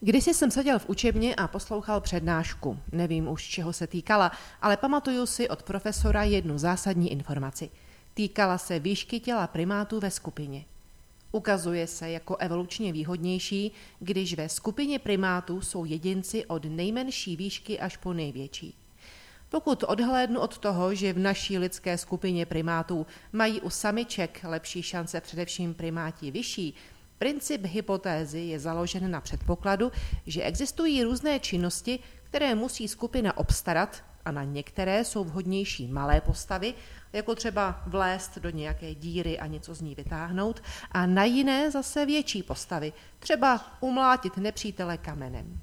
Kdysi jsem seděl v učebně a poslouchal přednášku. Nevím už, čeho se týkala, ale pamatuju si od profesora jednu zásadní informaci. Týkala se výšky těla primátů ve skupině. Ukazuje se jako evolučně výhodnější, když ve skupině primátů jsou jedinci od nejmenší výšky až po největší. Pokud odhlédnu od toho, že v naší lidské skupině primátů mají u samiček lepší šance především primáti vyšší, Princip hypotézy je založen na předpokladu, že existují různé činnosti, které musí skupina obstarat a na některé jsou vhodnější malé postavy, jako třeba vlézt do nějaké díry a něco z ní vytáhnout, a na jiné zase větší postavy, třeba umlátit nepřítele kamenem.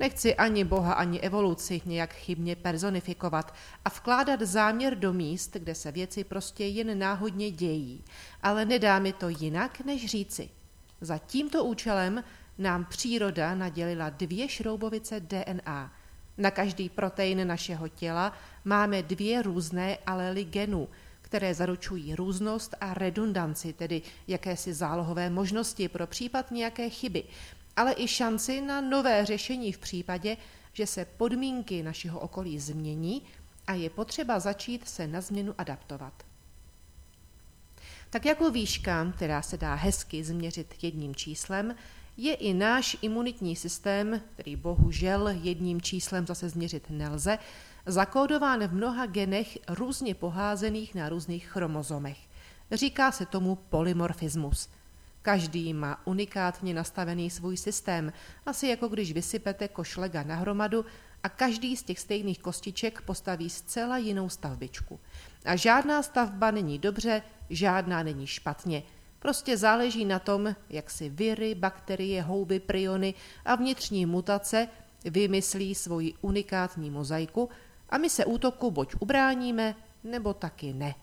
Nechci ani Boha, ani evoluci nějak chybně personifikovat a vkládat záměr do míst, kde se věci prostě jen náhodně dějí, ale nedá mi to jinak, než říci – za tímto účelem nám příroda nadělila dvě šroubovice DNA. Na každý protein našeho těla máme dvě různé alely genů, které zaručují různost a redundanci, tedy jakési zálohové možnosti pro případ nějaké chyby, ale i šanci na nové řešení v případě, že se podmínky našeho okolí změní a je potřeba začít se na změnu adaptovat. Tak jako výška, která se dá hezky změřit jedním číslem, je i náš imunitní systém, který bohužel jedním číslem zase změřit nelze, zakódován v mnoha genech různě poházených na různých chromozomech. Říká se tomu polymorfismus. Každý má unikátně nastavený svůj systém, asi jako když vysypete košlega na hromadu a každý z těch stejných kostiček postaví zcela jinou stavbičku. A žádná stavba není dobře, žádná není špatně. Prostě záleží na tom, jak si viry, bakterie, houby, priony a vnitřní mutace vymyslí svoji unikátní mozaiku a my se útoku buď ubráníme, nebo taky ne.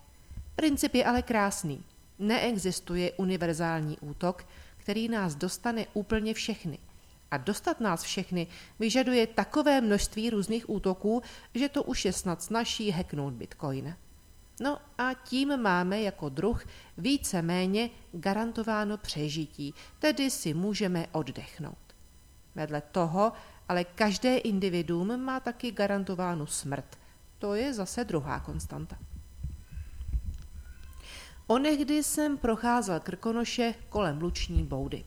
Princip je ale krásný. Neexistuje univerzální útok, který nás dostane úplně všechny. A dostat nás všechny vyžaduje takové množství různých útoků, že to už je snad snaží hacknout Bitcoin. No a tím máme jako druh více méně garantováno přežití, tedy si můžeme oddechnout. Vedle toho ale každé individuum má taky garantovánu smrt. To je zase druhá konstanta. Onehdy jsem procházel Krkonoše kolem Luční boudy.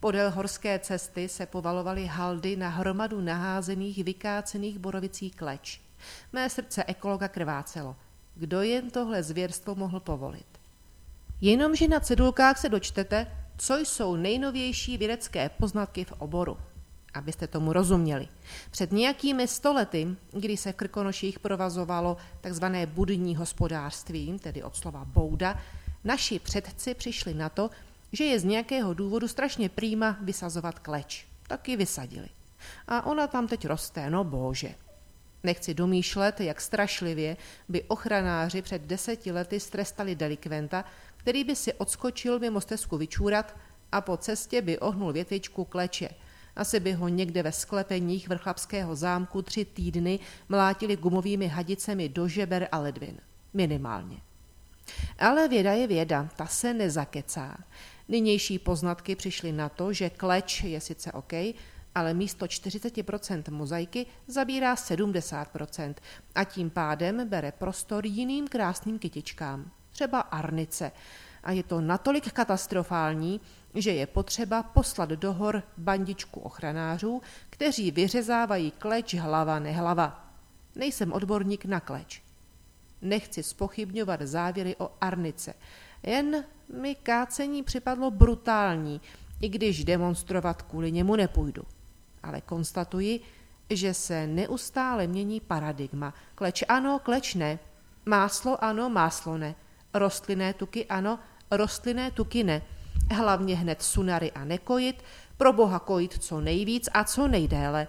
Podél horské cesty se povalovaly haldy na hromadu naházených, vykácených borovicí kleč. Mé srdce ekologa krvácelo – kdo jen tohle zvěrstvo mohl povolit. Jenomže na cedulkách se dočtete, co jsou nejnovější vědecké poznatky v oboru. Abyste tomu rozuměli. Před nějakými stolety, kdy se v Krkonoších provazovalo tzv. budní hospodářství, tedy od slova bouda, naši předci přišli na to, že je z nějakého důvodu strašně prýma vysazovat kleč. Tak ji vysadili. A ona tam teď roste, no bože. Nechci domýšlet, jak strašlivě by ochranáři před deseti lety strestali delikventa, který by si odskočil mimo stezku vyčůrat a po cestě by ohnul větvičku kleče. Asi by ho někde ve sklepeních vrchlapského zámku tři týdny mlátili gumovými hadicemi do žeber a ledvin. Minimálně. Ale věda je věda, ta se nezakecá. Nynější poznatky přišly na to, že kleč je sice OK, ale místo 40% mozaiky zabírá 70% a tím pádem bere prostor jiným krásným kytičkám, třeba arnice. A je to natolik katastrofální, že je potřeba poslat do hor bandičku ochranářů, kteří vyřezávají kleč hlava nehlava. Nejsem odborník na kleč. Nechci spochybňovat závěry o arnice, jen mi kácení připadlo brutální, i když demonstrovat kvůli němu nepůjdu ale konstatuji, že se neustále mění paradigma. Kleč ano, kleč ne. Máslo ano, máslo ne. Rostlinné tuky ano, rostlinné tuky ne. Hlavně hned sunary a nekojit, pro boha kojit co nejvíc a co nejdéle.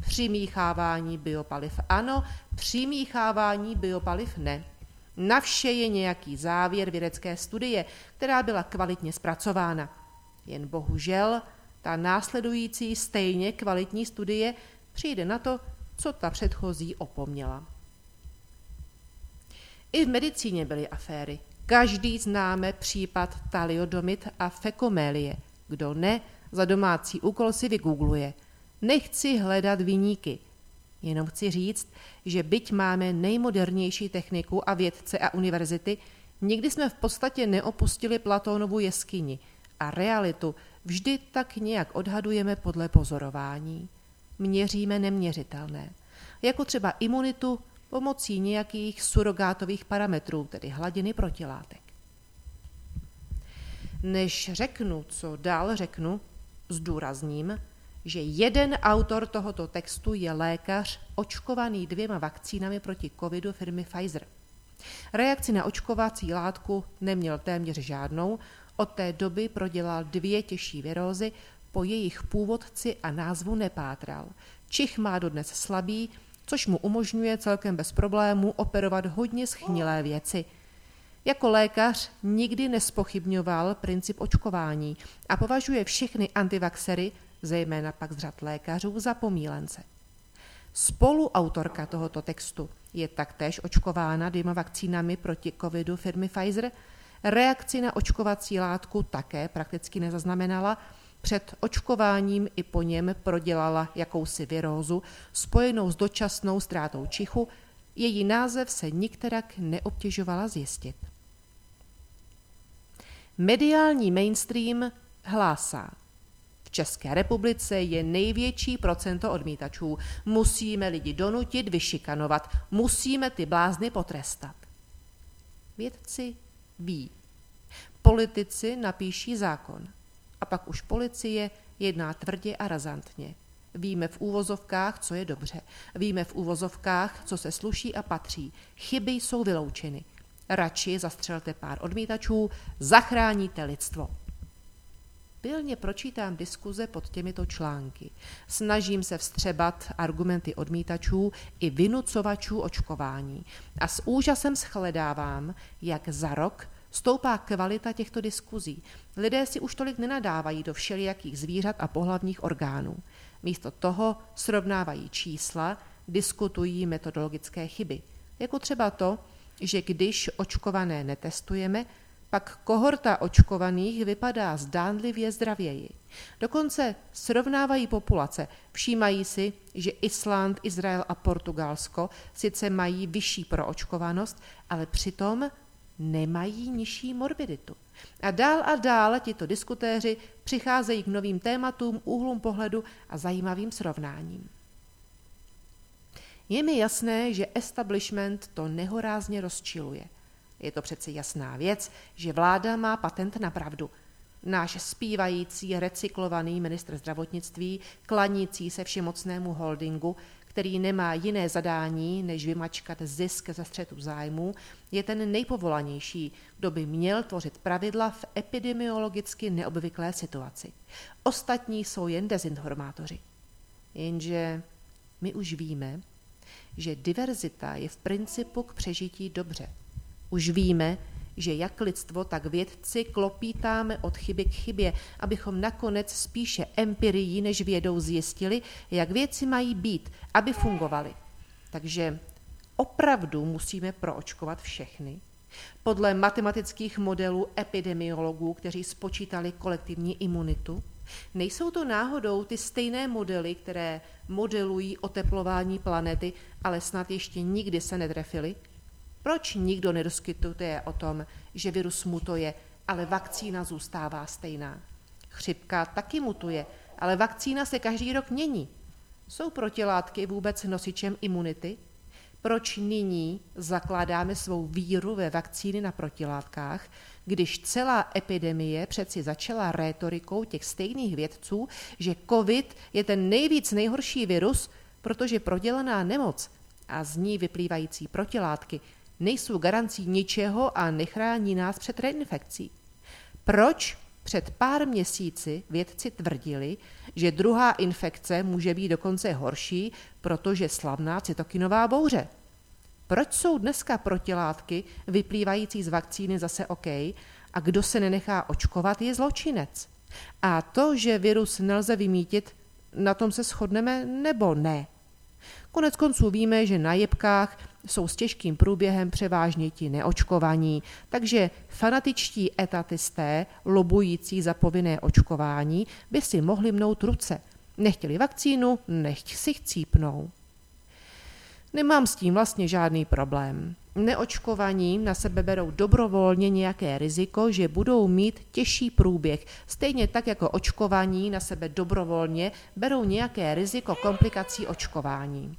Přimíchávání biopaliv ano, přimíchávání biopaliv ne. Na vše je nějaký závěr vědecké studie, která byla kvalitně zpracována. Jen bohužel ta následující stejně kvalitní studie přijde na to, co ta předchozí opomněla. I v medicíně byly aféry. Každý známe případ taliodomit a fekomélie. Kdo ne, Za domácí úkol si vygoogluje. Nechci hledat vyníky. Jenom chci říct, že byť máme nejmodernější techniku a vědce a univerzity, nikdy jsme v podstatě neopustili Platónovu jeskyni a realitu vždy tak nějak odhadujeme podle pozorování. Měříme neměřitelné, jako třeba imunitu pomocí nějakých surogátových parametrů, tedy hladiny protilátek. Než řeknu, co dál řeknu, zdůrazním, že jeden autor tohoto textu je lékař očkovaný dvěma vakcínami proti covidu firmy Pfizer. Reakci na očkovací látku neměl téměř žádnou, od té doby prodělal dvě těžší virózy, po jejich původci a názvu nepátral. Čich má dodnes slabý, což mu umožňuje celkem bez problémů operovat hodně schnilé věci. Jako lékař nikdy nespochybňoval princip očkování a považuje všechny antivaxery, zejména pak z řad lékařů, za pomílence. Spoluautorka tohoto textu je taktéž očkována dvěma vakcínami proti covidu firmy Pfizer. Reakci na očkovací látku také prakticky nezaznamenala, před očkováním i po něm prodělala jakousi virózu spojenou s dočasnou ztrátou čichu, její název se nikterak neobtěžovala zjistit. Mediální mainstream hlásá. České republice je největší procento odmítačů. Musíme lidi donutit, vyšikanovat, musíme ty blázny potrestat. Vědci ví. Politici napíší zákon – a pak už policie jedná tvrdě a razantně. Víme v úvozovkách, co je dobře. Víme v úvozovkách, co se sluší a patří. Chyby jsou vyloučeny. Radši zastřelte pár odmítačů, zachráníte lidstvo. Pilně pročítám diskuze pod těmito články. Snažím se vstřebat argumenty odmítačů i vynucovačů očkování. A s úžasem shledávám, jak za rok Stoupá kvalita těchto diskuzí. Lidé si už tolik nenadávají do všelijakých zvířat a pohlavních orgánů. Místo toho srovnávají čísla, diskutují metodologické chyby. Jako třeba to, že když očkované netestujeme, pak kohorta očkovaných vypadá zdánlivě zdravěji. Dokonce srovnávají populace, všímají si, že Island, Izrael a Portugalsko sice mají vyšší proočkovanost, ale přitom nemají nižší morbiditu. A dál a dál tito diskutéři přicházejí k novým tématům, úhlům pohledu a zajímavým srovnáním. Je mi jasné, že establishment to nehorázně rozčiluje. Je to přece jasná věc, že vláda má patent na pravdu. Náš zpívající recyklovaný ministr zdravotnictví, klanící se všemocnému holdingu, který nemá jiné zadání, než vymačkat zisk ze střetu zájmu, je ten nejpovolanější, kdo by měl tvořit pravidla v epidemiologicky neobvyklé situaci. Ostatní jsou jen dezinformátoři. Jenže my už víme, že diverzita je v principu k přežití dobře. Už víme, že jak lidstvo, tak vědci klopítáme od chyby k chybě, abychom nakonec spíše empirií než vědou zjistili, jak věci mají být, aby fungovaly. Takže opravdu musíme proočkovat všechny. Podle matematických modelů epidemiologů, kteří spočítali kolektivní imunitu, nejsou to náhodou ty stejné modely, které modelují oteplování planety, ale snad ještě nikdy se netrefily? Proč nikdo nedoskytuje o tom, že virus mutuje, ale vakcína zůstává stejná? Chřipka taky mutuje, ale vakcína se každý rok mění. Jsou protilátky vůbec nosičem imunity? Proč nyní zakládáme svou víru ve vakcíny na protilátkách, když celá epidemie přeci začala rétorikou těch stejných vědců, že COVID je ten nejvíc nejhorší virus, protože prodělaná nemoc a z ní vyplývající protilátky nejsou garancí ničeho a nechrání nás před reinfekcí. Proč před pár měsíci vědci tvrdili, že druhá infekce může být dokonce horší, protože slavná cytokinová bouře? Proč jsou dneska protilátky vyplývající z vakcíny zase OK a kdo se nenechá očkovat, je zločinec? A to, že virus nelze vymítit, na tom se shodneme nebo ne? Konec konců víme, že na jebkách jsou s těžkým průběhem převážně ti neočkovaní, takže fanatičtí etatisté, lobující za povinné očkování, by si mohli mnout ruce. Nechtěli vakcínu, nechť si chcípnou. Nemám s tím vlastně žádný problém. Neočkovaní na sebe berou dobrovolně nějaké riziko, že budou mít těžší průběh. Stejně tak jako očkovaní na sebe dobrovolně berou nějaké riziko komplikací očkování.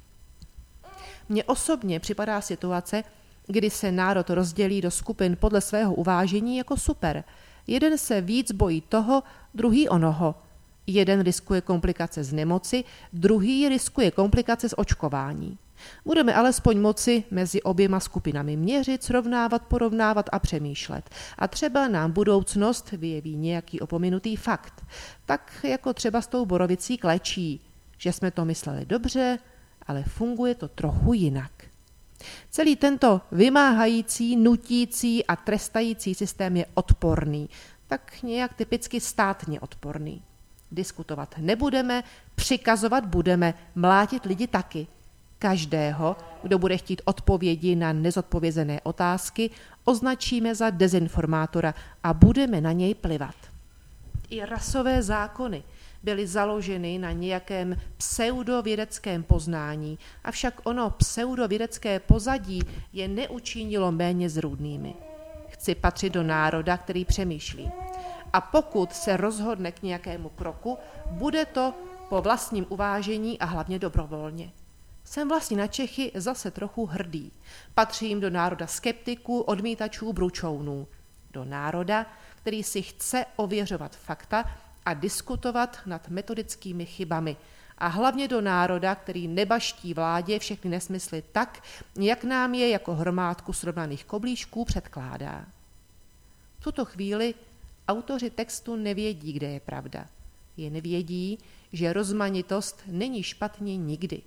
Mně osobně připadá situace, kdy se národ rozdělí do skupin podle svého uvážení jako super. Jeden se víc bojí toho, druhý onoho. Jeden riskuje komplikace z nemoci, druhý riskuje komplikace z očkování. Budeme alespoň moci mezi oběma skupinami měřit, srovnávat, porovnávat a přemýšlet. A třeba nám budoucnost vyjeví nějaký opominutý fakt. Tak jako třeba s tou borovicí klečí, že jsme to mysleli dobře, ale funguje to trochu jinak. Celý tento vymáhající, nutící a trestající systém je odporný, tak nějak typicky státně odporný. Diskutovat nebudeme, přikazovat budeme, mlátit lidi taky. Každého, kdo bude chtít odpovědi na nezodpovězené otázky, označíme za dezinformátora a budeme na něj plivat. I rasové zákony byly založeny na nějakém pseudovědeckém poznání, avšak ono pseudovědecké pozadí je neučinilo méně zrůdnými. Chci patřit do národa, který přemýšlí. A pokud se rozhodne k nějakému kroku, bude to po vlastním uvážení a hlavně dobrovolně. Jsem vlastně na Čechy zase trochu hrdý. Patřím do národa skeptiků, odmítačů, bručounů. Do národa, který si chce ověřovat fakta a diskutovat nad metodickými chybami. A hlavně do národa, který nebaští vládě všechny nesmysly tak, jak nám je jako hromádku srovnaných koblížků předkládá. V tuto chvíli autoři textu nevědí, kde je pravda. Jen vědí, že rozmanitost není špatně nikdy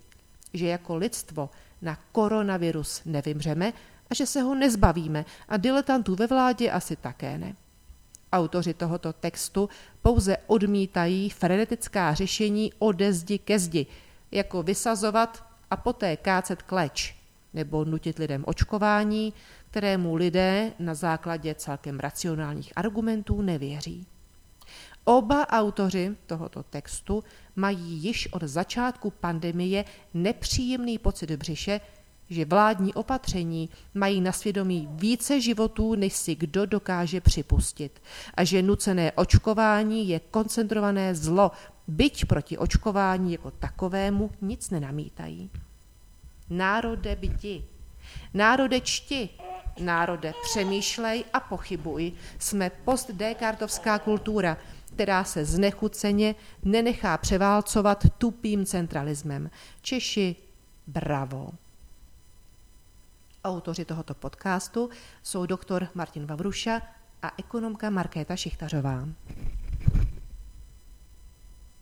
že jako lidstvo na koronavirus nevymřeme a že se ho nezbavíme a diletantů ve vládě asi také ne. Autoři tohoto textu pouze odmítají frenetická řešení ode zdi ke zdi, jako vysazovat a poté kácet kleč, nebo nutit lidem očkování, kterému lidé na základě celkem racionálních argumentů nevěří. Oba autoři tohoto textu mají již od začátku pandemie nepříjemný pocit břiše, že vládní opatření mají na svědomí více životů, než si kdo dokáže připustit a že nucené očkování je koncentrované zlo, byť proti očkování jako takovému nic nenamítají. Národe byti, národe čti, národe přemýšlej a pochybuj, jsme post-dekartovská kultura – která se znechuceně nenechá převálcovat tupým centralismem. Češi, bravo. Autoři tohoto podcastu jsou doktor Martin Vavruša a ekonomka Markéta Šichtařová.